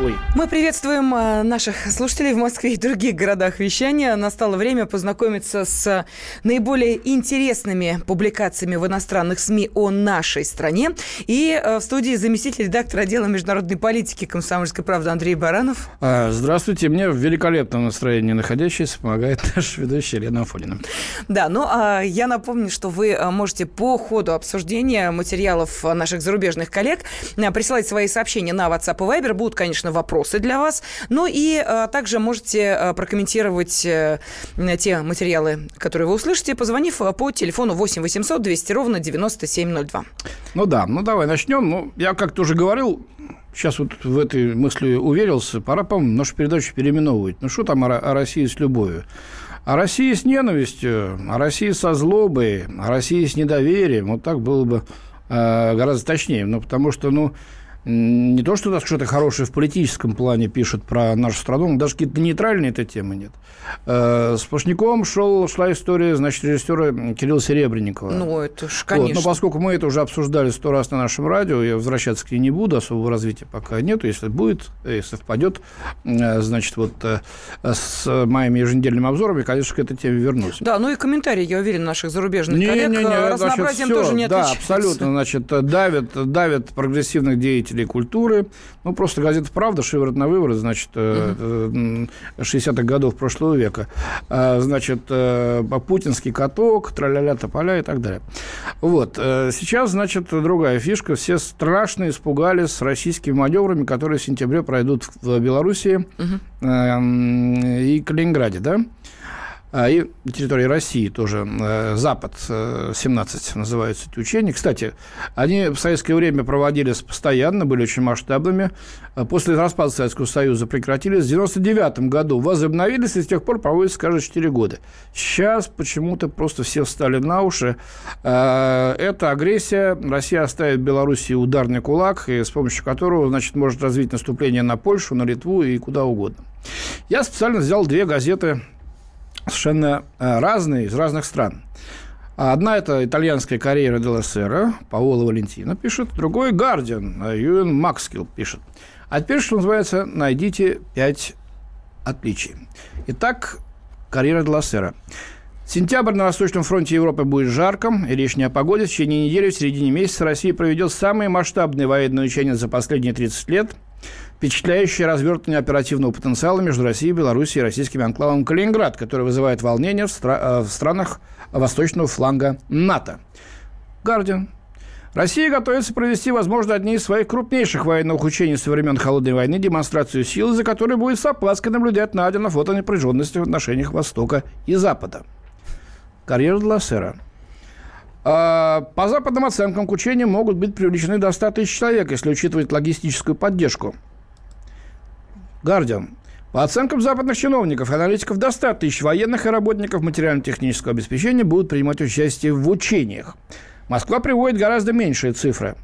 Ой. Мы приветствуем э, наших слушателей в Москве и других городах вещания. Настало время познакомиться с наиболее интересными публикациями в иностранных СМИ о нашей стране. И э, в студии заместитель редактора отдела международной политики комсомольской правды Андрей Баранов. А, здравствуйте. Мне в великолепном настроении находящийся помогает наш ведущий Елена Афонина. Да, ну а я напомню, что вы можете по ходу обсуждения материалов наших зарубежных коллег присылать свои сообщения на WhatsApp и Viber. Будут, конечно, конечно, вопросы для вас. Ну и а, также можете а, прокомментировать а, те материалы, которые вы услышите, позвонив по телефону 8 800 200 ровно 9702. Ну да, ну давай начнем. Ну, я как-то уже говорил, сейчас вот в этой мысли уверился, пора, по-моему, нашу передачу переименовывать. Ну, что там о, о России с любовью? О России с ненавистью, о России со злобой, о России с недоверием. Вот так было бы э, гораздо точнее. Ну, потому что, ну, не то, что у нас что-то хорошее в политическом плане пишут про нашу страну, но даже какие-то нейтральные этой темы нет. Э, с Пашняком шел, шла история, значит, режиссера Кирилла Серебренникова. Ну, это ж, конечно. Вот, но поскольку мы это уже обсуждали сто раз на нашем радио, я возвращаться к ней не буду, особого развития пока нету. Если будет, если впадет, э, значит, вот э, с моими еженедельными обзорами, конечно, к этой теме вернусь. Да, ну и комментарии, я уверен, наших зарубежных не, коллег не, не, разнообразием значит, тоже не Да, абсолютно, значит, давят, давят прогрессивных деятелей деятелей культуры. Ну, просто газета «Правда», шиворот на выворот, значит, угу. 60-х годов прошлого века. А, значит, э, путинский каток, траля-ля, тополя и так далее. Вот. Э, сейчас, значит, другая фишка. Все страшно испугались с российскими маневрами, которые в сентябре пройдут в Белоруссии угу. и Калининграде, да? А, и на территории России тоже э, Запад-17 э, называются эти учения. Кстати, они в советское время проводились постоянно, были очень масштабными. А после распада Советского Союза прекратились. В 1999 году возобновились и с тех пор проводятся каждые 4 года. Сейчас почему-то просто все встали на уши. А, это агрессия. Россия оставит Белоруссии ударный кулак, и с помощью которого значит, может развить наступление на Польшу, на Литву и куда угодно. Я специально взял две газеты совершенно э, разные, из разных стран. Одна – это итальянская карьера Делла Сера, Паоло Валентино пишет, другой – Гардиан, Юэн Макскилл пишет. А теперь, что называется, найдите пять отличий. Итак, карьера Делла Сера. Сентябрь на Восточном фронте Европы будет жарким, и речь не о погоде. В течение недели, в середине месяца Россия проведет самые масштабные военные учения за последние 30 лет – впечатляющее развертывание оперативного потенциала между Россией, Белоруссией и российским анклавом Калининград, который вызывает волнение в, стра- э, в странах восточного фланга НАТО. Гардиан. Россия готовится провести, возможно, одни из своих крупнейших военных учений со времен Холодной войны, демонстрацию силы, за которой будет с опаской наблюдать Надя на фото напряженности в отношениях Востока и Запада. Карьера Длассера. А, по западным оценкам к учениям могут быть привлечены до 100 тысяч человек, если учитывать логистическую поддержку. Гардиан. По оценкам западных чиновников, аналитиков, до 100 тысяч военных и работников материально-технического обеспечения будут принимать участие в учениях. Москва приводит гораздо меньшие цифры.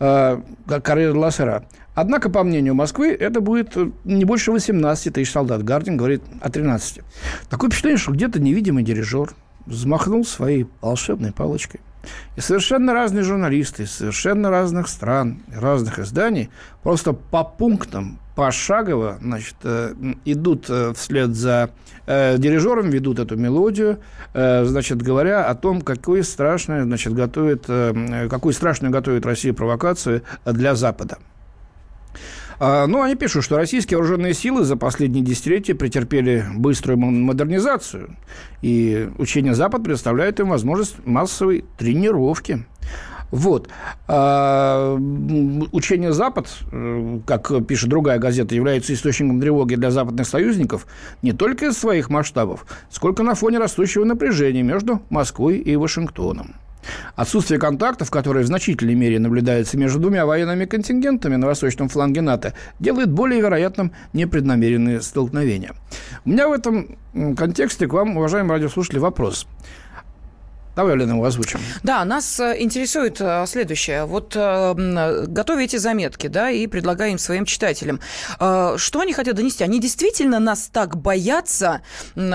Э, карьера Лассера. Однако, по мнению Москвы, это будет не больше 18 тысяч солдат. Гардин говорит о 13. Такое впечатление, что где-то невидимый дирижер взмахнул своей волшебной палочкой. И совершенно разные журналисты из совершенно разных стран, разных изданий просто по пунктам, пошагово значит, э, идут э, вслед за э, дирижером, ведут эту мелодию, э, значит, говоря о том, какую страшную, значит, готовит, э, какую страшную готовит Россия провокацию для Запада. А, ну, они пишут, что российские вооруженные силы за последние десятилетия претерпели быструю модернизацию, и учение Запад предоставляет им возможность массовой тренировки. Вот. А, учение Запад, э, как пишет другая газета, является источником тревоги для западных союзников не только из своих масштабов, сколько на фоне растущего напряжения между Москвой и Вашингтоном. Отсутствие контактов, которые в значительной мере наблюдаются между двумя военными контингентами на восточном фланге НАТО, делает более вероятным непреднамеренные столкновения. У меня в этом контексте к вам, уважаемые радиослушатели, вопрос. Давай, Лена, его озвучим. Да, нас э, интересует э, следующее. Вот э, готовите заметки, да, и предлагаем своим читателям. Что они хотят донести? Они действительно нас так боятся,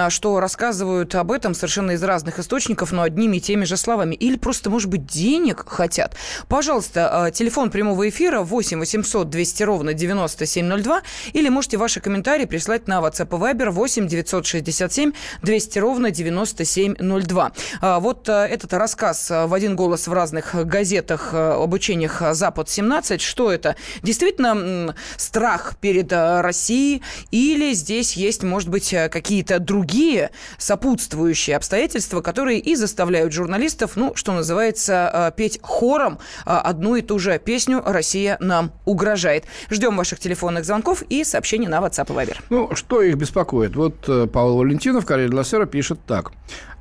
что рассказывают об этом совершенно из разных источников, но одними и теми же словами. Или просто, может быть, денег хотят? Пожалуйста, телефон прямого эфира 8 800 200 ровно 9702. Или можете ваши комментарии прислать на WhatsApp и Viber 8 967 200 ровно 9702. Вот этот рассказ э, в один голос в разных газетах э, об учениях «Запад-17». Что это? Действительно страх перед Россией или здесь есть, может быть, какие-то другие сопутствующие обстоятельства, которые и заставляют журналистов, ну, что называется, петь хором одну и ту же песню «Россия нам угрожает». Ждем ваших телефонных звонков и сообщений на WhatsApp и Viber. Ну, что их беспокоит? Вот Павел Валентинов, Карель Лассера, пишет так.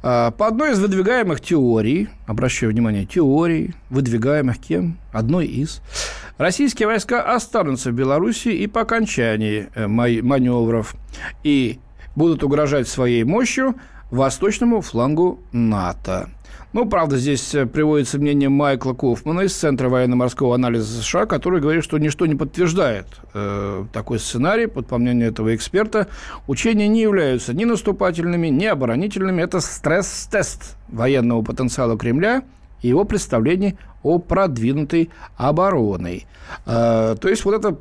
А, по одной из выдвигаемых теорий, обращаю внимание, теорий, выдвигаемых кем? Одной из. Российские войска останутся в Беларуси и по окончании э, маневров и будут угрожать своей мощью восточному флангу НАТО. Ну, правда, здесь э, приводится мнение Майкла Кофмана из Центра военно-морского анализа США, который говорит, что ничто не подтверждает э, такой сценарий. Под, по мнению этого эксперта, учения не являются ни наступательными, ни оборонительными. Это стресс-тест военного потенциала Кремля и его представлений о продвинутой обороной. Э, то есть вот это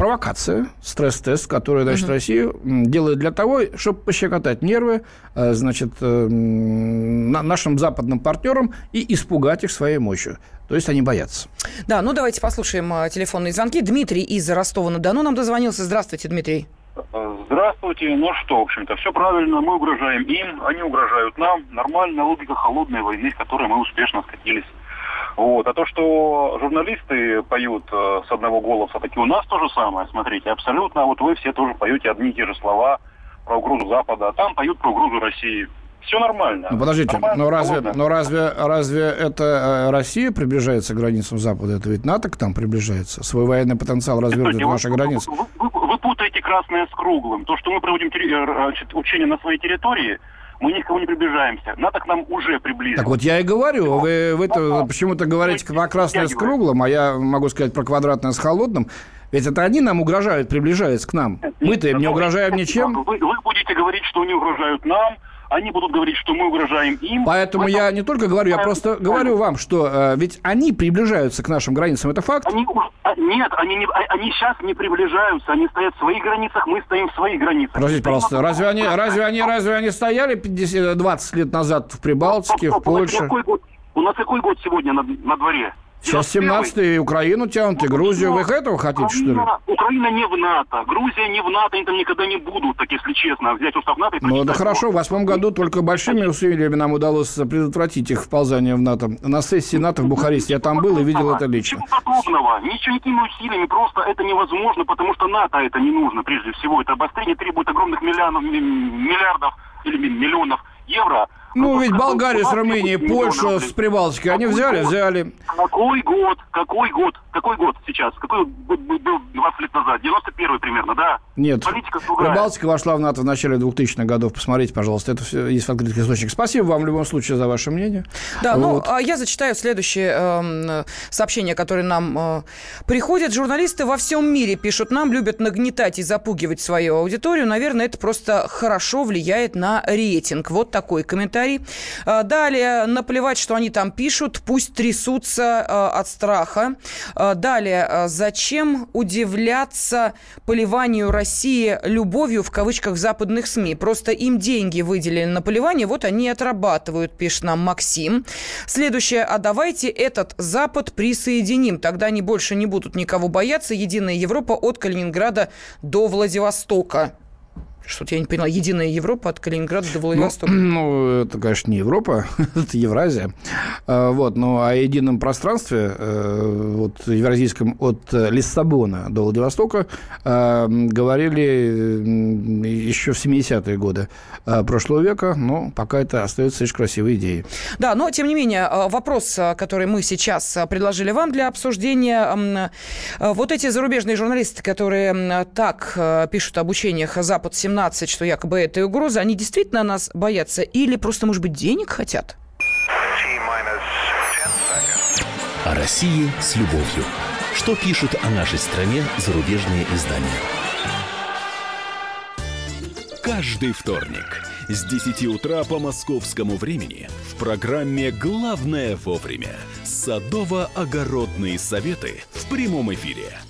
провокация, стресс-тест, который, значит, угу. Россия делает для того, чтобы пощекотать нервы, э, значит, э, нашим западным партнерам и испугать их своей мощью. То есть они боятся. Да, ну давайте послушаем э, телефонные звонки. Дмитрий из Ростова-на-Дону нам дозвонился. Здравствуйте, Дмитрий. Здравствуйте. Ну что, в общем-то, все правильно. Мы угрожаем им, они угрожают нам. Нормальная логика холодной войны, с которой мы успешно скатились вот. А то, что журналисты поют э, с одного голоса, так и у нас то же самое, смотрите, абсолютно. Вот вы все тоже поете одни и те же слова про угрозу Запада, а там поют про угрозу России. Все нормально. Ну, подождите, нормально, но разве, но разве, разве это э, Россия приближается к границам Запада? Это ведь НАТО к там приближается. Свой военный потенциал развернет наши вы, границы. Вы, вы, вы путаете красное с круглым. То, что мы проводим э, учения на своей территории – мы никого не приближаемся. НАТО к нам уже приблизилось. Так вот я и говорю, вы, вы -то почему-то говорите про красное с круглым, а я могу сказать про квадратное с холодным. Ведь это они нам угрожают, приближаясь к нам. Мы-то им не угрожаем ничем. Вы, вы будете говорить, что они угрожают нам, они будут говорить, что мы угрожаем им. Поэтому, Поэтому... я не только говорю, я просто говорю вам, что э, ведь они приближаются к нашим границам, это факт? Они, а, нет, они, не, а, они сейчас не приближаются, они стоят в своих границах, мы стоим в своих границах. Подождите, пожалуйста, разве они, разве они, разве они стояли 50, 20 лет назад в Прибалтике, в Польше? У нас какой год сегодня на, на дворе? Сейчас 17-й Украину тянут, и Грузию. Вы этого хотите, что ли? Украина не в НАТО. Грузия не в НАТО. Они там никогда не будут, так если честно, взять устав НАТО и Ну, да хорошо. В восьмом году только большими усилиями нам удалось предотвратить их вползание в НАТО. На сессии НАТО в Бухаресте. Я там был и видел это лично. Ничего подобного. Ничего, никакими усилиями. Просто это невозможно, потому что НАТО это не нужно, прежде всего. Это обострение требует огромных миллиардов, миллиардов или миллионов евро – ну, ведь Болгария с Румынией, Польша с Прибалтикой, они взяли, взяли. Какой год? Какой год? Какой год сейчас? Какой был 20 лет назад? 91 примерно, да? Нет. Прибалтика вошла в НАТО в начале 2000-х годов. Посмотрите, пожалуйста, это все есть в открытых источниках. Спасибо вам в любом случае за ваше мнение. Да, ну, вот. ну, я зачитаю следующее э, сообщение, которое нам э, приходит. Журналисты во всем мире пишут нам, любят нагнетать и запугивать свою аудиторию. Наверное, это просто хорошо влияет на рейтинг. Вот такой комментарий. Э, далее, наплевать, что они там пишут, пусть трясутся э, от страха. Э, далее, зачем удивляться поливанию России любовью в кавычках западных СМИ? Просто им деньги выделили на поливание, вот они отрабатывают, пишет нам Максим. Следующее, а давайте этот Запад присоединим, тогда они больше не будут никого бояться. Единая Европа от Калининграда до Владивостока. Что-то я не поняла. Единая Европа от Калининграда до Владивостока. Ну, ну это, конечно, не Европа, это Евразия. А, вот, но о едином пространстве, э, вот, евразийском от Лиссабона до Владивостока а, говорили еще в 70-е годы а, прошлого века, но пока это остается лишь красивой идеей. Да, но, тем не менее, вопрос, который мы сейчас предложили вам для обсуждения, вот эти зарубежные журналисты, которые так пишут об учениях Запад-17, F-18, что якобы это угроза, они действительно нас боятся или просто, может быть, денег хотят? О России с любовью. Что пишут о нашей стране зарубежные издания? Каждый вторник с 10 утра по московскому времени в программе «Главное вовремя» садово-огородные советы в прямом эфире –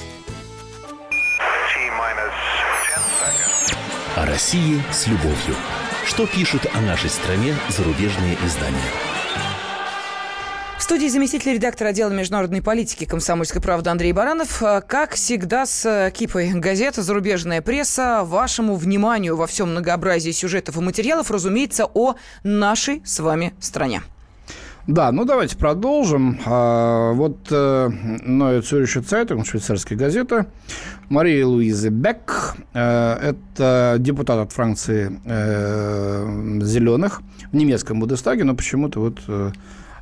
О России с любовью. Что пишут о нашей стране зарубежные издания? В студии заместитель редактора отдела международной политики «Комсомольской правды» Андрей Баранов. Как всегда с кипой газет «Зарубежная пресса». Вашему вниманию во всем многообразии сюжетов и материалов, разумеется, о нашей с вами стране. Да, ну давайте продолжим. А, вот э, Neue Zürcher Zeitung, швейцарская газета, Мария Луиза Бек, э, это депутат от Франции э, «Зеленых» в немецком Бундестаге, но почему-то вот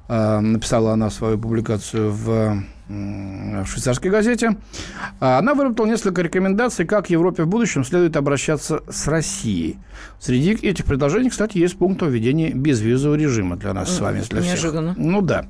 написала она свою публикацию в в швейцарской газете. А она выработала несколько рекомендаций, как Европе в будущем следует обращаться с Россией. Среди этих предложений, кстати, есть пункт о введении безвизового режима для нас с вами. Для Неожиданно. Всех. Ну да.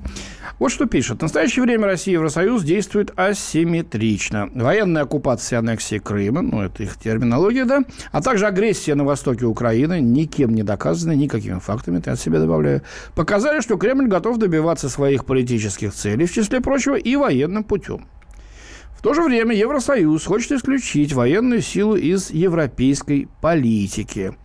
Вот что пишет. В настоящее время Россия и Евросоюз действуют асимметрично. Военная оккупация и аннексия Крыма, ну это их терминология, да, а также агрессия на востоке Украины, никем не доказанная, никакими фактами, это я от себя добавляю, показали, что Кремль готов добиваться своих политических целей, в числе прочего, и военным путем. В то же время Евросоюз хочет исключить военную силу из европейской политики.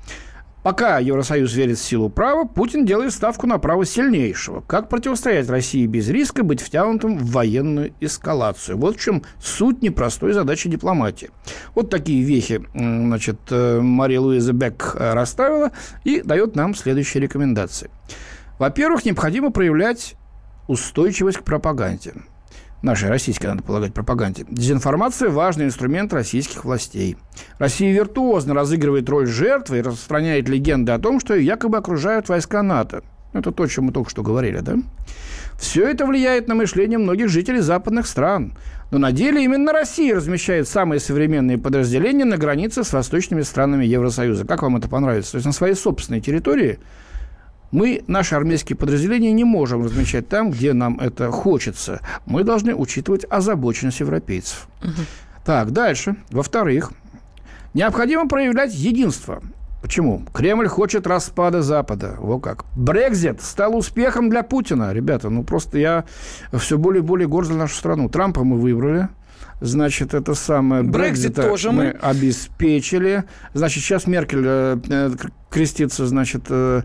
Пока Евросоюз верит в силу права, Путин делает ставку на право сильнейшего. Как противостоять России без риска быть втянутым в военную эскалацию? Вот в чем суть непростой задачи дипломатии. Вот такие вехи значит, э, Мария Луиза Бек э, расставила и дает нам следующие рекомендации. Во-первых, необходимо проявлять устойчивость к пропаганде нашей российской, надо полагать, пропаганде. Дезинформация – важный инструмент российских властей. Россия виртуозно разыгрывает роль жертвы и распространяет легенды о том, что ее якобы окружают войска НАТО. Это то, о чем мы только что говорили, да? Все это влияет на мышление многих жителей западных стран. Но на деле именно Россия размещает самые современные подразделения на границе с восточными странами Евросоюза. Как вам это понравится? То есть на своей собственной территории – мы, наши армейские подразделения, не можем размещать там, где нам это хочется. Мы должны учитывать озабоченность европейцев. Угу. Так, дальше. Во-вторых, необходимо проявлять единство. Почему? Кремль хочет распада Запада. Во как. Брекзит стал успехом для Путина. Ребята, ну просто я все более и более горд за нашу страну. Трампа мы выбрали. Значит, это самое... Брекзит тоже мы... мы обеспечили. Значит, сейчас Меркель э, э, крестится, значит, э,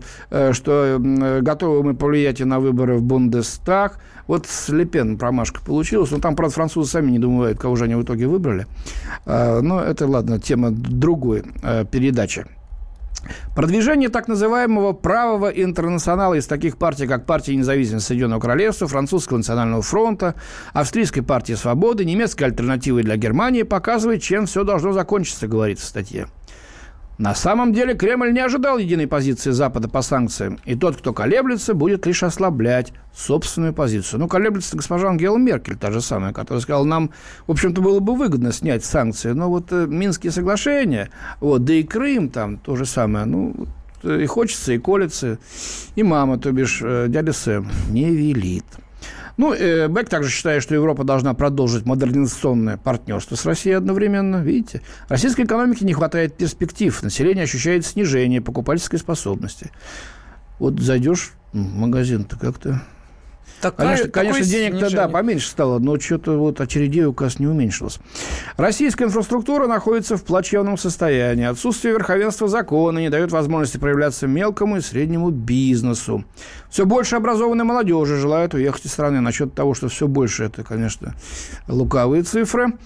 что готовы мы повлиять и на выборы в Бундестаг. Вот с Лепен промашка получилась. Ну, там, правда, французы сами не думают, кого же они в итоге выбрали. Но это, ладно, тема другой передачи. Продвижение так называемого правого интернационала из таких партий, как партия независимости Соединенного Королевства, Французского национального фронта, Австрийской партии свободы, немецкой альтернативы для Германии показывает, чем все должно закончиться, говорится в статье. На самом деле Кремль не ожидал единой позиции Запада по санкциям, и тот, кто колеблется, будет лишь ослаблять собственную позицию. Ну, колеблется госпожа Ангела Меркель, та же самая, которая сказала, нам, в общем-то, было бы выгодно снять санкции, но вот э, Минские соглашения, вот, да и Крым там то же самое, ну, и хочется, и колется, и мама, то бишь э, дядя Сэм, не велит. Ну, э, Бек также считает, что Европа должна продолжить модернизационное партнерство с Россией одновременно. Видите, российской экономике не хватает перспектив. Население ощущает снижение покупательской способности. Вот зайдешь в магазин-то как-то Такая, конечно, конечно денег-то да, поменьше стало, но что-то вот очередей указ не уменьшилось. Российская инфраструктура находится в плачевном состоянии. Отсутствие верховенства закона не дает возможности проявляться мелкому и среднему бизнесу. Все больше образованной молодежи желают уехать из страны. Насчет того, что все больше, это, конечно, лукавые цифры.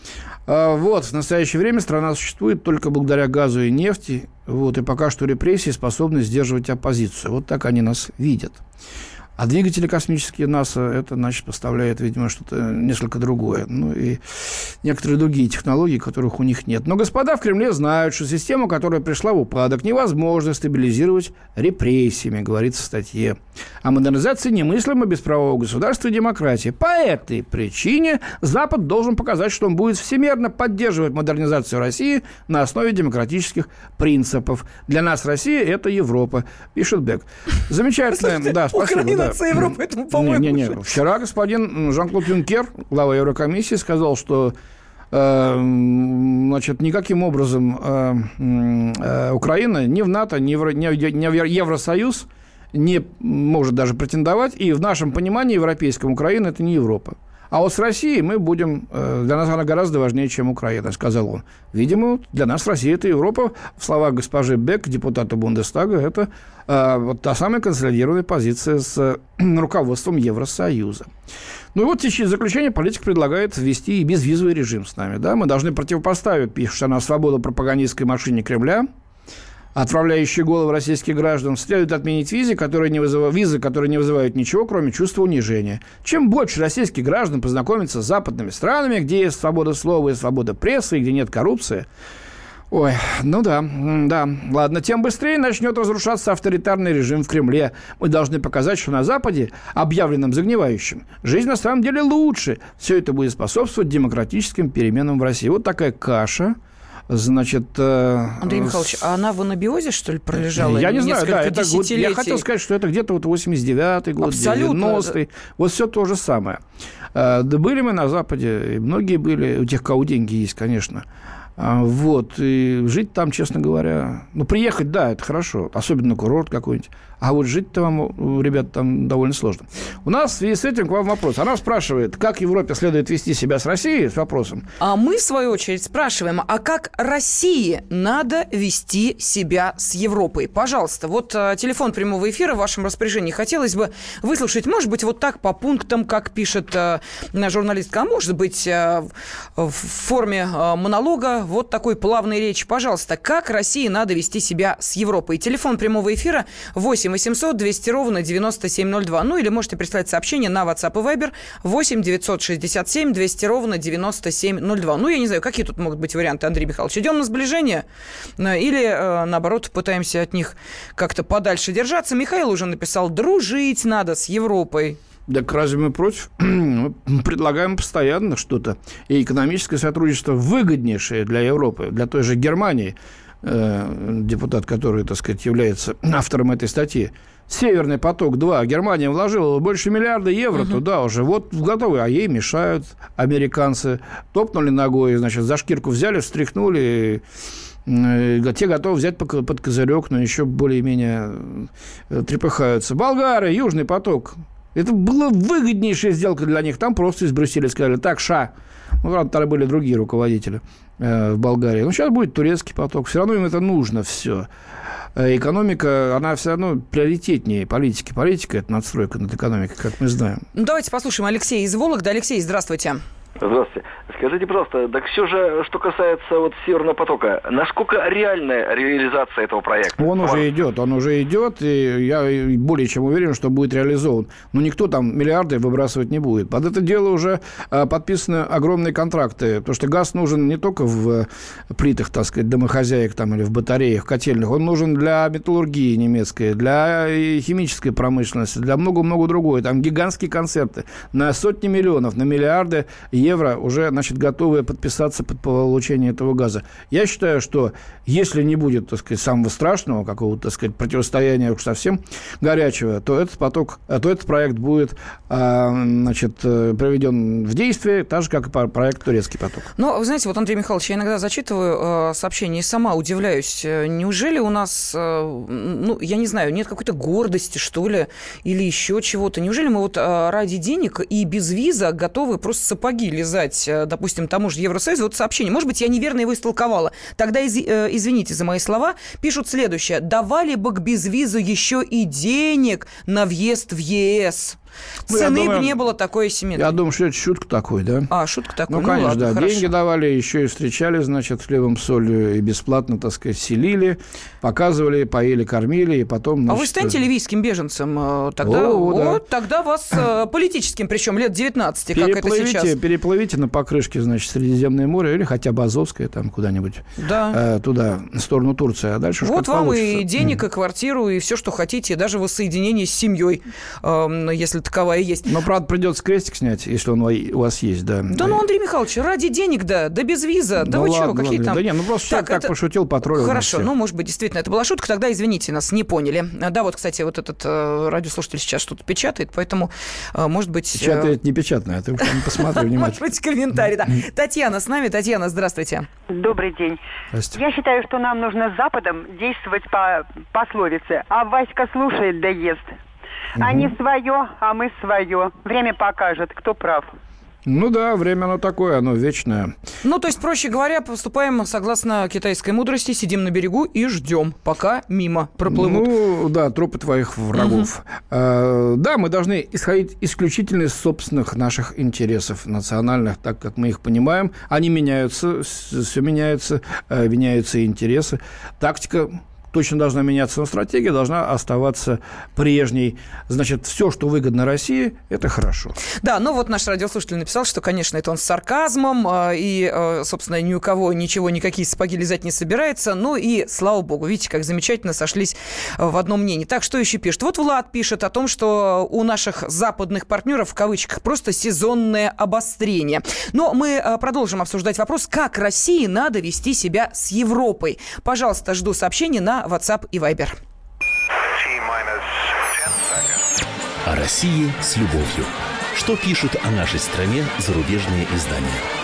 А, вот, в настоящее время страна существует только благодаря газу и нефти. Вот, и пока что репрессии способны сдерживать оппозицию. Вот так они нас видят. А двигатели космические НАСА, это, значит, поставляет, видимо, что-то несколько другое. Ну и некоторые другие технологии, которых у них нет. Но господа в Кремле знают, что систему, которая пришла в упадок, невозможно стабилизировать репрессиями, говорится в статье. А модернизация немыслима без правового государства и демократии. По этой причине Запад должен показать, что он будет всемерно поддерживать модернизацию России на основе демократических принципов. Для нас Россия – это Европа, пишет Бек. Замечательно. Да, спасибо границы Европы, этому, по-моему, не, не, не. Вчера господин Жан-Клод Юнкер, глава Еврокомиссии, сказал, что э, значит, никаким образом э, э, Украина ни в НАТО, ни в, ни в Евросоюз не может даже претендовать, и в нашем понимании европейском Украина – это не Европа. А вот с Россией мы будем... Для нас она гораздо важнее, чем Украина, сказал он. Видимо, для нас Россия – это Европа. В словах госпожи Бек, депутата Бундестага, это э, вот та самая консолидированная позиция с э, руководством Евросоюза. Ну и вот в заключение политик предлагает ввести и безвизовый режим с нами. Да? Мы должны противопоставить, пишет она, свободу пропагандистской машине Кремля – отправляющие головы российских граждан, следует отменить визы, которые не вызывают, визы, которые не вызывают ничего, кроме чувства унижения. Чем больше российских граждан познакомится с западными странами, где есть свобода слова и свобода прессы, и где нет коррупции, Ой, ну да, да. Ладно, тем быстрее начнет разрушаться авторитарный режим в Кремле. Мы должны показать, что на Западе, объявленном загнивающим, жизнь на самом деле лучше. Все это будет способствовать демократическим переменам в России. Вот такая каша – Значит, э, Андрей Михайлович, а она в анабиозе, что ли, пролежала? Я не знаю, да, это год, я хотел сказать, что это где-то вот 89-й год, Абсолютно. 90-й. Вот все то же самое. Э, да были мы на Западе, и многие были, у тех, кого деньги есть, конечно. А, вот, и жить там, честно говоря, ну, приехать, да, это хорошо, особенно курорт какой-нибудь. А вот жить-то вам, ребят, там довольно сложно. У нас в связи с этим к вам вопрос. Она спрашивает, как Европе следует вести себя с Россией, с вопросом. А мы, в свою очередь, спрашиваем, а как России надо вести себя с Европой? Пожалуйста, вот а, телефон прямого эфира в вашем распоряжении. Хотелось бы выслушать, может быть, вот так по пунктам, как пишет а, журналистка, а может быть, в форме монолога, вот такой плавной речи. Пожалуйста, как России надо вести себя с Европой? Телефон прямого эфира 8 800 200 ровно 9702. Ну или можете прислать сообщение на WhatsApp и Viber 8 967 200 ровно 9702. Ну, я не знаю, какие тут могут быть варианты, Андрей Михайлович. Идем на сближение э, или, э, наоборот, пытаемся от них как-то подальше держаться? Михаил уже написал, дружить надо с Европой. Так разве мы против? Мы предлагаем постоянно что-то. И экономическое сотрудничество выгоднейшее для Европы, для той же Германии – Э, депутат, который, так сказать, является автором этой статьи, Северный поток-2. Германия вложила больше миллиарда евро угу. туда уже. Вот готовы, а ей мешают американцы. Топнули ногой, значит, за шкирку взяли, встряхнули. Э, те готовы взять под козырек, но еще более-менее э, трепыхаются. Болгары, Южный поток. Это была выгоднейшая сделка для них. Там просто из Брюсселя сказали, так, ша. Ну, правда, тогда были другие руководители. Э, в Болгарии. Но сейчас будет турецкий поток. Все равно им это нужно все. Э, экономика, она все равно приоритетнее политики. Политика – это надстройка над экономикой, как мы знаем. Ну, давайте послушаем Алексея из Вологды. Алексей, здравствуйте. Здравствуйте. Скажите, пожалуйста, так все же, что касается вот Северного потока, насколько реальная реализация этого проекта? Он уже идет, он уже идет, и я более чем уверен, что будет реализован. Но никто там миллиарды выбрасывать не будет. Под это дело уже а, подписаны огромные контракты, потому что газ нужен не только в плитах, так сказать, домохозяек там или в батареях, в котельных, он нужен для металлургии немецкой, для химической промышленности, для много-много другой. Там гигантские концерты на сотни миллионов, на миллиарды евро уже, значит, готовы подписаться под получение этого газа. Я считаю, что если не будет, так сказать, самого страшного какого-то, так сказать, противостояния уж совсем горячего, то этот поток, то этот проект будет, а, значит, э, проведен в действие, так же, как и проект «Турецкий поток». Но, вы знаете, вот, Андрей Михайлович, я иногда зачитываю э, сообщения и сама удивляюсь. Неужели у нас, э, ну, я не знаю, нет какой-то гордости, что ли, или еще чего-то? Неужели мы вот ради денег и без виза готовы просто сапоги лизать, допустим, допустим, тому же Евросоюзу, вот сообщение, может быть, я неверно его истолковала. Тогда из, э, извините за мои слова. Пишут следующее. Давали бы к безвизу еще и денег на въезд в ЕС. Ну, Цены думаю, бы не было такой асимметрии. Я думаю, что это шутка такой, да? А, шутка такая. Ну, конечно, ладно, да. хорошо. Деньги давали, еще и встречали, значит, хлебом, солью и бесплатно, так сказать, селили, показывали, поели, кормили, и потом... А Значит, вы станете ливийским беженцем э, тогда? О, да. вот, тогда вас э, политическим, причем лет 19, как это сейчас. переплывите на покрышке, значит, Средиземное море или хотя бы Азовское, там куда-нибудь Да. э, туда, в сторону Турции, а дальше Вот вам получится. и денег, и квартиру, и все, что хотите, и даже воссоединение с семьей, эм, если таковая есть. Но, правда, придется крестик снять, если он у вас есть, да. Да ну, Андрей Михайлович, ради денег, да, да без виза, да Ну вы ладно, что, какие ладно. там... Да не, ну просто человек так это- пошутил, потроллил Хорошо, ну, может быть, действительно, это была шутка, тогда, извините, нас не поняли. А, Да, вот, кстати, вот этот э, радиослушатель сейчас что-то печатает, поэтому, э, может быть... э, Печатает непечатное, ты там посмотри Может внимательно. быть, комментарий, да. Татьяна с нами. Татьяна, здравствуйте. Добрый день. Я считаю, что нам нужно с Западом действовать по пословице «А Васька слушает да ест». Они свое, а мы свое. Время покажет, кто прав. Ну да, время оно такое, оно вечное. Ну, то есть, проще говоря, поступаем согласно китайской мудрости, сидим на берегу и ждем, пока мимо проплывут. Ну, да, трупы твоих врагов. Э, Да, мы должны исходить исключительно из собственных наших интересов национальных, так как мы их понимаем. Они меняются, все меняется, э, меняются и интересы. Тактика точно должна меняться, но стратегия должна оставаться прежней. Значит, все, что выгодно России, это хорошо. Да, ну вот наш радиослушатель написал, что, конечно, это он с сарказмом, э, и, э, собственно, ни у кого ничего, никакие сапоги лизать не собирается. Ну и, слава богу, видите, как замечательно сошлись э, в одном мнении. Так, что еще пишет? Вот Влад пишет о том, что у наших западных партнеров, в кавычках, просто сезонное обострение. Но мы продолжим обсуждать вопрос, как России надо вести себя с Европой. Пожалуйста, жду сообщений на WhatsApp и Viber. О России с любовью. Что пишут о нашей стране зарубежные издания?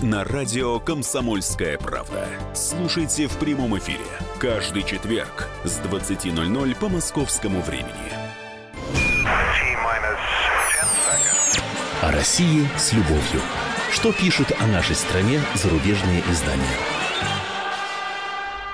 на радио «Комсомольская правда». Слушайте в прямом эфире каждый четверг с 20.00 по московскому времени. О России с любовью. Что пишут о нашей стране зарубежные издания?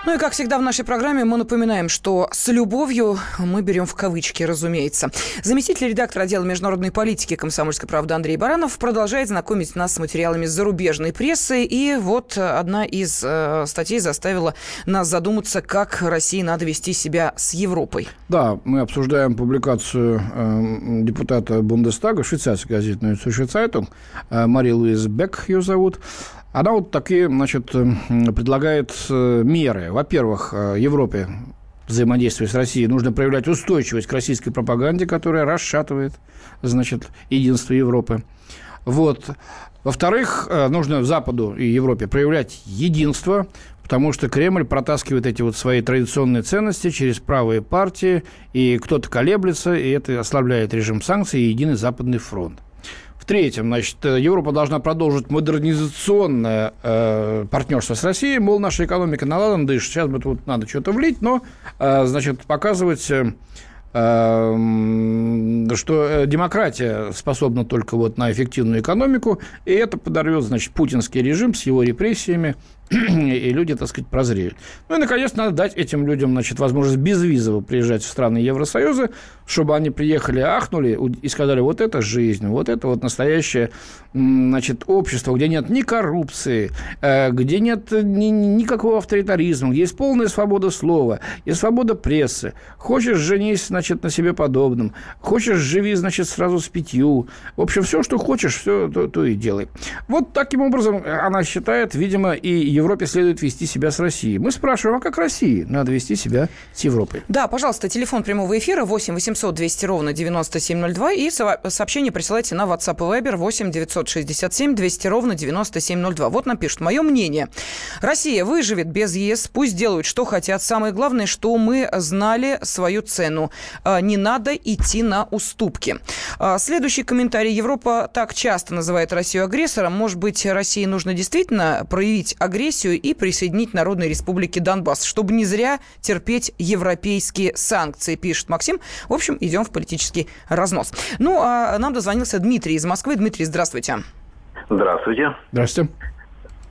Ну и, как всегда, в нашей программе мы напоминаем, что с любовью мы берем в кавычки, разумеется. Заместитель редактора отдела международной политики «Комсомольской правды» Андрей Баранов продолжает знакомить нас с материалами зарубежной прессы. И вот одна из э, статей заставила нас задуматься, как России надо вести себя с Европой. Да, мы обсуждаем публикацию э, депутата Бундестага, швейцарской «Нойцусche Zeitung», э, Мари Луиз Бек ее зовут. Она вот такие, значит, э, предлагает э, меры. Во-первых, э, Европе взаимодействие с Россией нужно проявлять устойчивость к российской пропаганде, которая расшатывает, значит, единство Европы. Вот. Во-вторых, нужно Западу и Европе проявлять единство, потому что Кремль протаскивает эти вот свои традиционные ценности через правые партии, и кто-то колеблется, и это ослабляет режим санкций и единый Западный фронт. В-третьем, значит, э, Европа должна продолжить модернизационное э, партнерство с Россией. Мол, наша экономика наладана, да и сейчас бы тут надо что-то влить, но, э, значит, показывать... э, э, что э, демократия способна только вот на эффективную экономику, и это подорвет, значит, путинский режим с его репрессиями, и люди, так сказать, прозреют. Ну и, наконец, надо дать этим людям, значит, возможность безвизово приезжать в страны Евросоюза, чтобы они приехали, ахнули и сказали, вот это жизнь, вот это вот настоящее, значит, общество, где нет ни коррупции, э, где нет ни- ни- никакого авторитаризма, где есть полная свобода слова, есть свобода прессы. Хочешь, женись, значит, на себе подобном. Хочешь, живи, значит, сразу с пятью. В общем, все, что хочешь, все то, то и делай. Вот таким образом она считает, видимо, и Европе следует вести себя с Россией. Мы спрашиваем, а как России надо вести себя с Европой? Да, пожалуйста, телефон прямого эфира 8 800 200 ровно 9702 и сообщение присылайте на WhatsApp и Viber 8 967 200 ровно 9702. Вот нам пишут. Мое мнение. Россия выживет без ЕС, пусть делают, что хотят. Самое главное, что мы знали свою цену. А, не надо идти на уступки. А, следующий комментарий. Европа так часто называет Россию агрессором. Может быть, России нужно действительно проявить агрессию и присоединить Народной Республике Донбасс, чтобы не зря терпеть европейские санкции, пишет Максим. В общем, идем в политический разнос. Ну, а нам дозвонился Дмитрий из Москвы. Дмитрий, здравствуйте. Здравствуйте. Здравствуйте.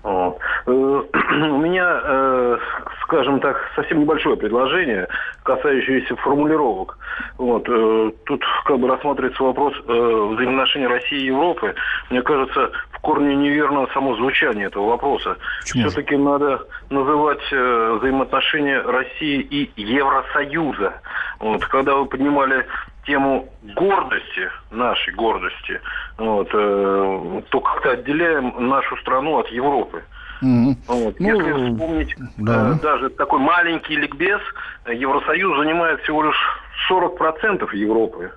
Э, у меня, э, скажем так, совсем небольшое предложение, касающееся формулировок. Вот. Э, тут как бы рассматривается вопрос взаимоотношений России и Европы. Мне кажется, в корне неверно само звучание этого вопроса. Все-таки надо называть взаимоотношения России и Евросоюза. Вот. Когда вы поднимали тему гордости, нашей гордости, вот, э, то как-то отделяем нашу страну от Европы. Mm-hmm. Вот. Ну, Если вспомнить да. э, даже такой маленький ликбез, Евросоюз занимает всего лишь 40% Европы.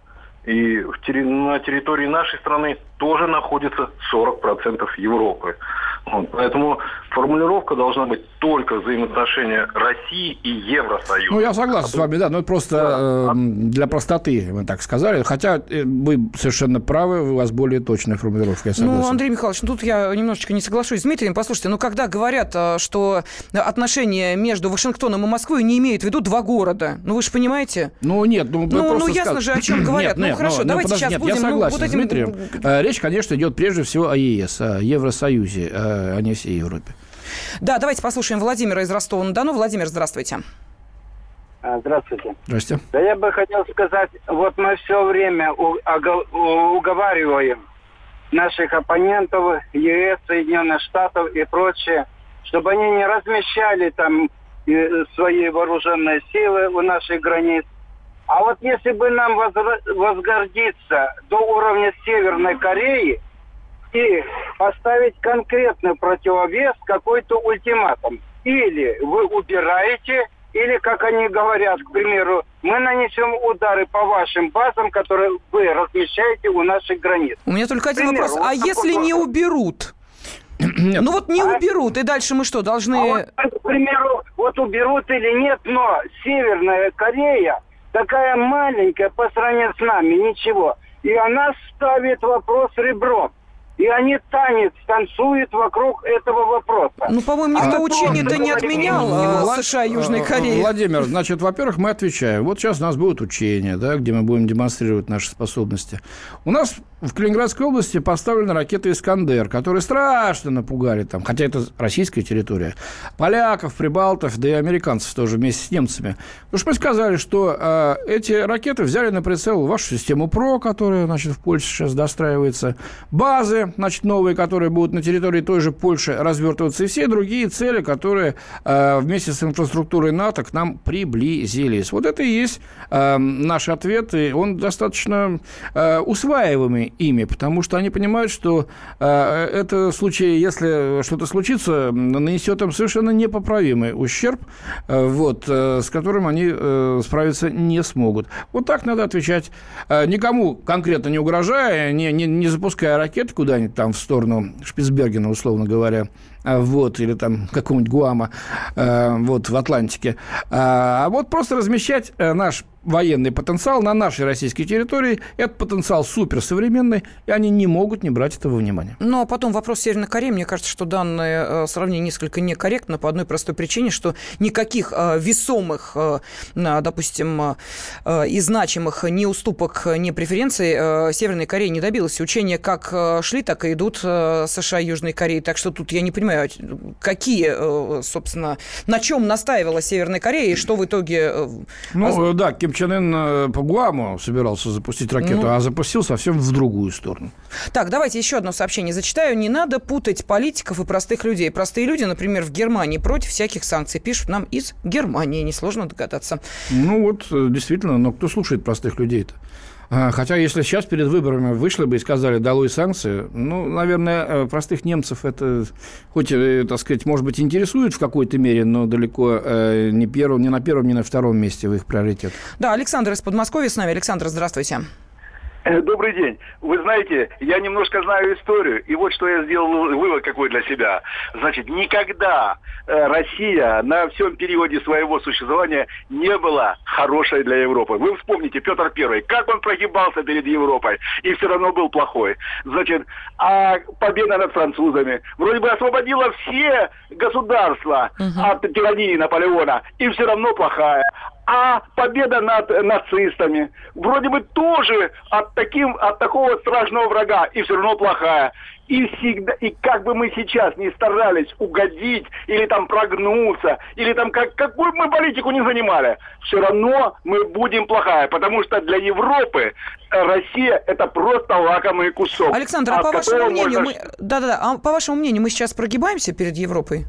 И на территории нашей страны тоже находится 40% Европы. Вот, поэтому формулировка должна быть только взаимоотношения России иЕвросоюза. Ну, я согласен а с вами, да, но это просто да. э, для простоты мы так сказали. Хотя э, вы совершенно правы, у вас более точная формулировка, я согласен. Ну, Андрей Михайлович, ну, тут я немножечко не соглашусь с Дмитрием. Послушайте, ну, когда говорят, э, что отношения между Вашингтоном и Москвой не имеют в виду два города, ну, вы же понимаете? Ну, нет, ну, ну, ну ясно сказ... же, о чем говорят. Нет, ну, нет, хорошо, но, давайте подожди, сейчас нет, будем... Я согласен ну, вот этим... с Дмитрием. Речь, конечно, идет прежде всего о ЕС, о Евросоюзе, а не всей Европе. Да, давайте послушаем Владимира из Ростова-на-Дону. Владимир, здравствуйте. А, здравствуйте. Здравствуйте. Да я бы хотел сказать, вот мы все время уговариваем наших оппонентов, ЕС, Соединенных Штатов и прочее, чтобы они не размещали там э, свои вооруженные силы у наших границ. А вот если бы нам возгордиться до уровня Северной Кореи – и поставить конкретный противовес, какой-то ультиматум. Или вы убираете, или, как они говорят, к примеру, мы нанесем удары по вашим базам, которые вы размещаете у наших границ. У меня только один вопрос. А вот если не уберут? Нет. Ну вот не а? уберут, и дальше мы что, должны... А вот, к примеру, вот уберут или нет, но Северная Корея такая маленькая по сравнению с нами, ничего. И она ставит вопрос ребром и они танец танцуют вокруг этого вопроса. Ну, по-моему, никто а учение-то не отменял а, США и Южной э, Кореи. Владимир, значит, во-первых, мы отвечаем. Вот сейчас у нас будут учения, да, где мы будем демонстрировать наши способности. У нас в Калининградской области поставлена ракета «Искандер», которые страшно напугали там, хотя это российская территория, поляков, прибалтов, да и американцев тоже вместе с немцами. Потому что мы сказали, что э, эти ракеты взяли на прицел вашу систему ПРО, которая, значит, в Польше сейчас достраивается, базы, значит, новые, которые будут на территории той же Польши развертываться, и все другие цели, которые э, вместе с инфраструктурой НАТО к нам приблизились. Вот это и есть э, наш ответ, и он достаточно э, усваиваемый ими, потому что они понимают, что э, это случай, если что-то случится, нанесет им совершенно непоправимый ущерб, э, вот, э, с которым они э, справиться не смогут. Вот так надо отвечать, э, никому конкретно не угрожая, не, не, не запуская ракеты куда-нибудь там в сторону Шпицбергена, условно говоря, а, вот, или там какого-нибудь Гуама, э, вот, в Атлантике. А, а вот просто размещать э, наш военный потенциал на нашей российской территории. Этот потенциал суперсовременный, и они не могут не брать этого внимания. Ну, а потом вопрос Северной Кореи. Мне кажется, что данное э, сравнение несколько некорректно по одной простой причине, что никаких весомых, допустим, и значимых ни уступок, ни преференций Северной Кореи не добилась. Учения как шли, так и идут США и Южной Кореи. Так что тут я не понимаю, какие, э, собственно, на чем настаивала Северная Корея и что в итоге... Э, ну, да, Ким Чен Ын э, по Гуаму собирался запустить ракету, ну... а запустил совсем в другую сторону. Так, давайте еще одно сообщение зачитаю. Не надо путать политиков и простых людей. Простые люди, например, в Германии против всяких санкций. Пишут нам из Германии, несложно догадаться. Ну вот, действительно, но кто слушает простых людей-то? А, хотя, если сейчас перед выборами вышли бы и сказали «долой санкции», ну, наверное, э, простых немцев это, хоть, э, так сказать, может быть, интересует в какой-то мере, но далеко э, не, первым, не на первом, не на втором месте в их приоритет. Да, Александр из Подмосковья с нами. Александр, здравствуйте. Э, добрый день. Вы знаете, я немножко знаю историю, и вот что я сделал вывод какой для себя. Значит, никогда э, Россия на всем периоде своего существования не была хорошей для Европы. Вы вспомните, Петр Первый, как он прогибался перед Европой, и все равно был плохой. Значит, а победа над французами вроде бы освободила все государства угу. от тирании Наполеона, и все равно плохая а победа над нацистами вроде бы тоже от, таким, от такого страшного врага, и все равно плохая. И всегда, и как бы мы сейчас не старались угодить, или там прогнуться, или там как, какую мы политику не занимали, все равно мы будем плохая, потому что для Европы Россия это просто лакомый кусок. Александр, а по вашему мнению, можно... мы... да-да-да, а по вашему мнению, мы сейчас прогибаемся перед Европой?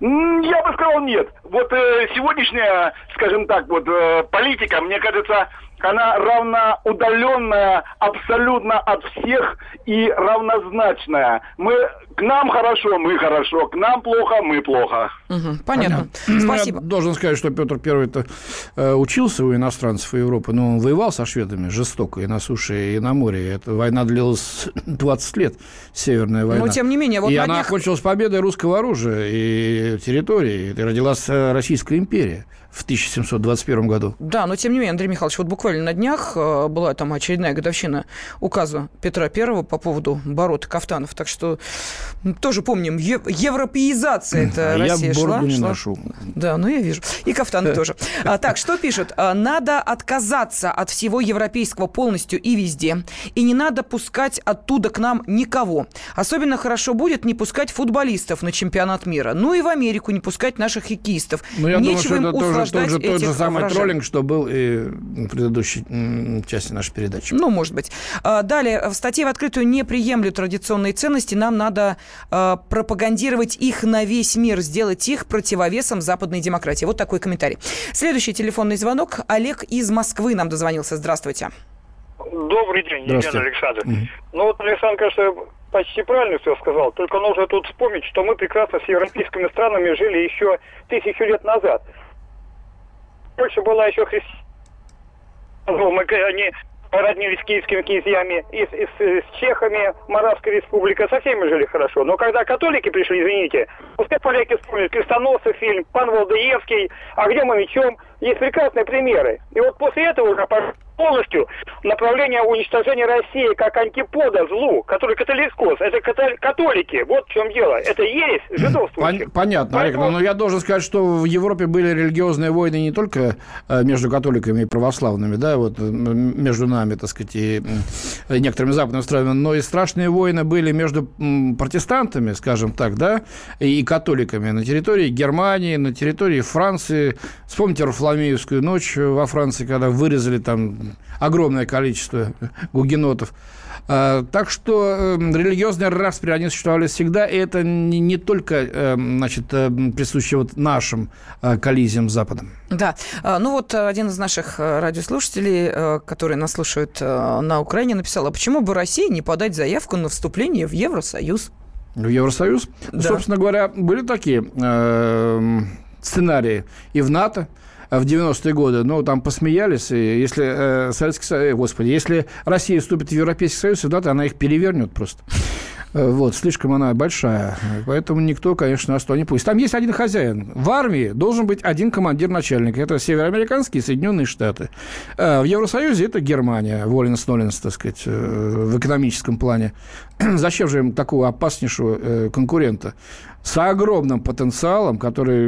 Я бы сказал нет. Вот э, сегодняшняя, скажем так, вот э, политика, мне кажется, она равноудаленная абсолютно от всех и равнозначная. Мы к нам хорошо, мы хорошо, к нам плохо, мы плохо. Угу, понятно. понятно. Спасибо. Я должен сказать, что Петр Первый это э, учился у иностранцев Европы, но он воевал со шведами жестоко и на суше, и на море. Эта война длилась 20 лет, Северная война. Но тем не менее, вот и на она днях... окончилась победой русского оружия и территории. И родилась Российская империя в 1721 году. Да, но тем не менее, Андрей Михайлович, вот буквально на днях э, была там очередная годовщина указа Петра Первого по поводу бород кафтанов. Так что тоже помним, европеизация это Россия я шла. не шла. ношу. Да, ну я вижу. И кафтаны тоже. А, так, что пишут? А, надо отказаться от всего европейского полностью и везде. И не надо пускать оттуда к нам никого. Особенно хорошо будет не пускать футболистов на чемпионат мира. Ну и в Америку не пускать наших хоккеистов. Ну, я Нечего думаю, что им это тоже, тоже тот же самый вражин. троллинг, что был и в предыдущей части нашей передачи. Ну, может быть. А, далее, в статье в открытую не приемлю традиционные ценности. Нам надо э, пропагандировать их на весь мир, сделать их противовесом западной демократии. Вот такой комментарий. Следующий телефонный звонок. Олег из Москвы нам дозвонился. Здравствуйте. Добрый день, Елена Александр. Mm-hmm. Ну вот Александр, кажется, почти правильно все сказал. Только нужно тут вспомнить, что мы прекрасно с европейскими странами жили еще тысячу лет назад. Польша была еще христианской. Мы, они роднились с киевскими князьями, и с, и с, с чехами, Моравская республика, со всеми жили хорошо. Но когда католики пришли, извините, пускай поляки вспомнят Крестоносов фильм, пан Волдеевский, а где мы мечом, есть прекрасные примеры. И вот после этого уже полностью направление уничтожения России как антипода злу, который католикоз, это католики. Вот в чем дело. Это есть жидовство. Пон- понятно, Поэтому... Олег, но я должен сказать, что в Европе были религиозные войны не только э, между католиками и православными, да, вот между нами, так сказать, и некоторыми западными странами, но и страшные войны были между протестантами, скажем так, да, и католиками на территории Германии, на территории Франции. Вспомните Варфоломеевскую ночь во Франции, когда вырезали там огромное количество гугенотов. А, так что эм, религиозные распри, они существовали всегда, и это не, только эм, значит, э, присуще вот нашим э, коллизиям с Западом. Да. А, ну вот один из наших э, радиослушателей, которые нас слушают на Украине, написал, а почему бы России не подать заявку на вступление в Евросоюз? В Евросоюз? Да. Собственно говоря, были такие э, сценарии и в НАТО, в 90-е годы, ну, там посмеялись, и если э, Советский Союз, господи, если Россия вступит в Европейский Союз, то она их перевернет просто. Э, вот, слишком она большая. Поэтому никто, конечно, нас туда не пустит. Там есть один хозяин. В армии должен быть один командир начальника. Это североамериканские Соединенные Штаты. Э, в Евросоюзе это Германия. Воленс-Ноленс, так сказать, э, в экономическом плане. Зачем же им такого опаснейшего конкурента? с огромным потенциалом, который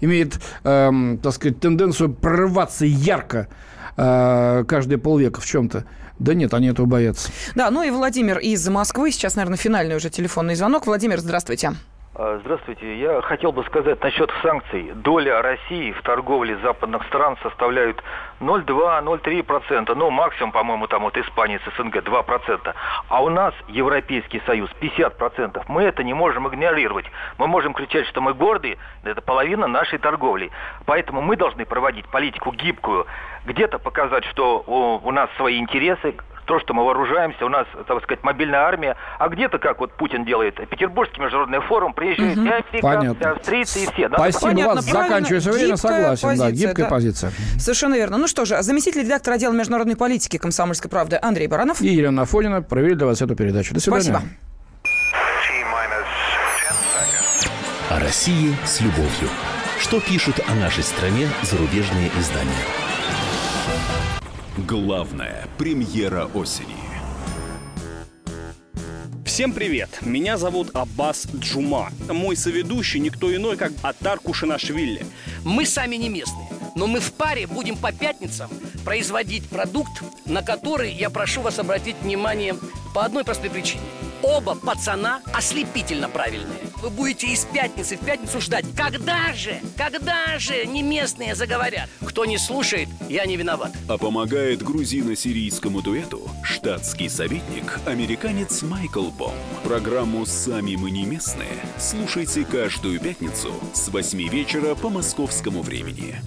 имеет, э, так сказать, тенденцию прорываться ярко э, каждые полвека в чем-то. Да нет, они этого боятся. Да, ну и Владимир из Москвы. Сейчас, наверное, финальный уже телефонный звонок. Владимир, здравствуйте. А, здравствуйте. Я хотел бы сказать насчет санкций. Доля России в торговле западных стран составляет 0,2-0,3%. Ну, максимум, по-моему, там вот Испания с СНГ 2%. А у нас Европейский Союз 50%. Мы это не можем игнорировать. Мы можем кричать, что мы гордые. Это половина нашей торговли. Поэтому мы должны проводить политику гибкую. Где-то показать, что у, у нас свои интересы, то, что мы вооружаемся, у нас, так сказать, мобильная армия, а где-то, как вот Путин делает, Петербургский международный форум, приезжают угу. и американцы, австрийцы, и все. Да? Спасибо, Понятно. у вас заканчивается время, согласен, позиция, да, гибкая да. позиция. Совершенно верно. Ну что же, заместитель редактора отдела международной политики комсомольской правды Андрей Баранов. И Елена Афонина провели для вас эту передачу. До свидания. Спасибо. О России с любовью. Что пишут о нашей стране зарубежные издания? Главная премьера осени. Всем привет! Меня зовут Аббас Джума. Мой соведущий никто иной, как Атар Кушинашвили. Мы сами не местные, но мы в паре будем по пятницам производить продукт, на который я прошу вас обратить внимание по одной простой причине. Оба пацана ослепительно правильные. Вы будете из пятницы в пятницу ждать. Когда же, когда же не местные заговорят? Кто не слушает, я не виноват. А помогает грузино-сирийскому дуэту штатский советник, американец Майкл Бом. Программу «Сами мы не местные» слушайте каждую пятницу с 8 вечера по московскому времени.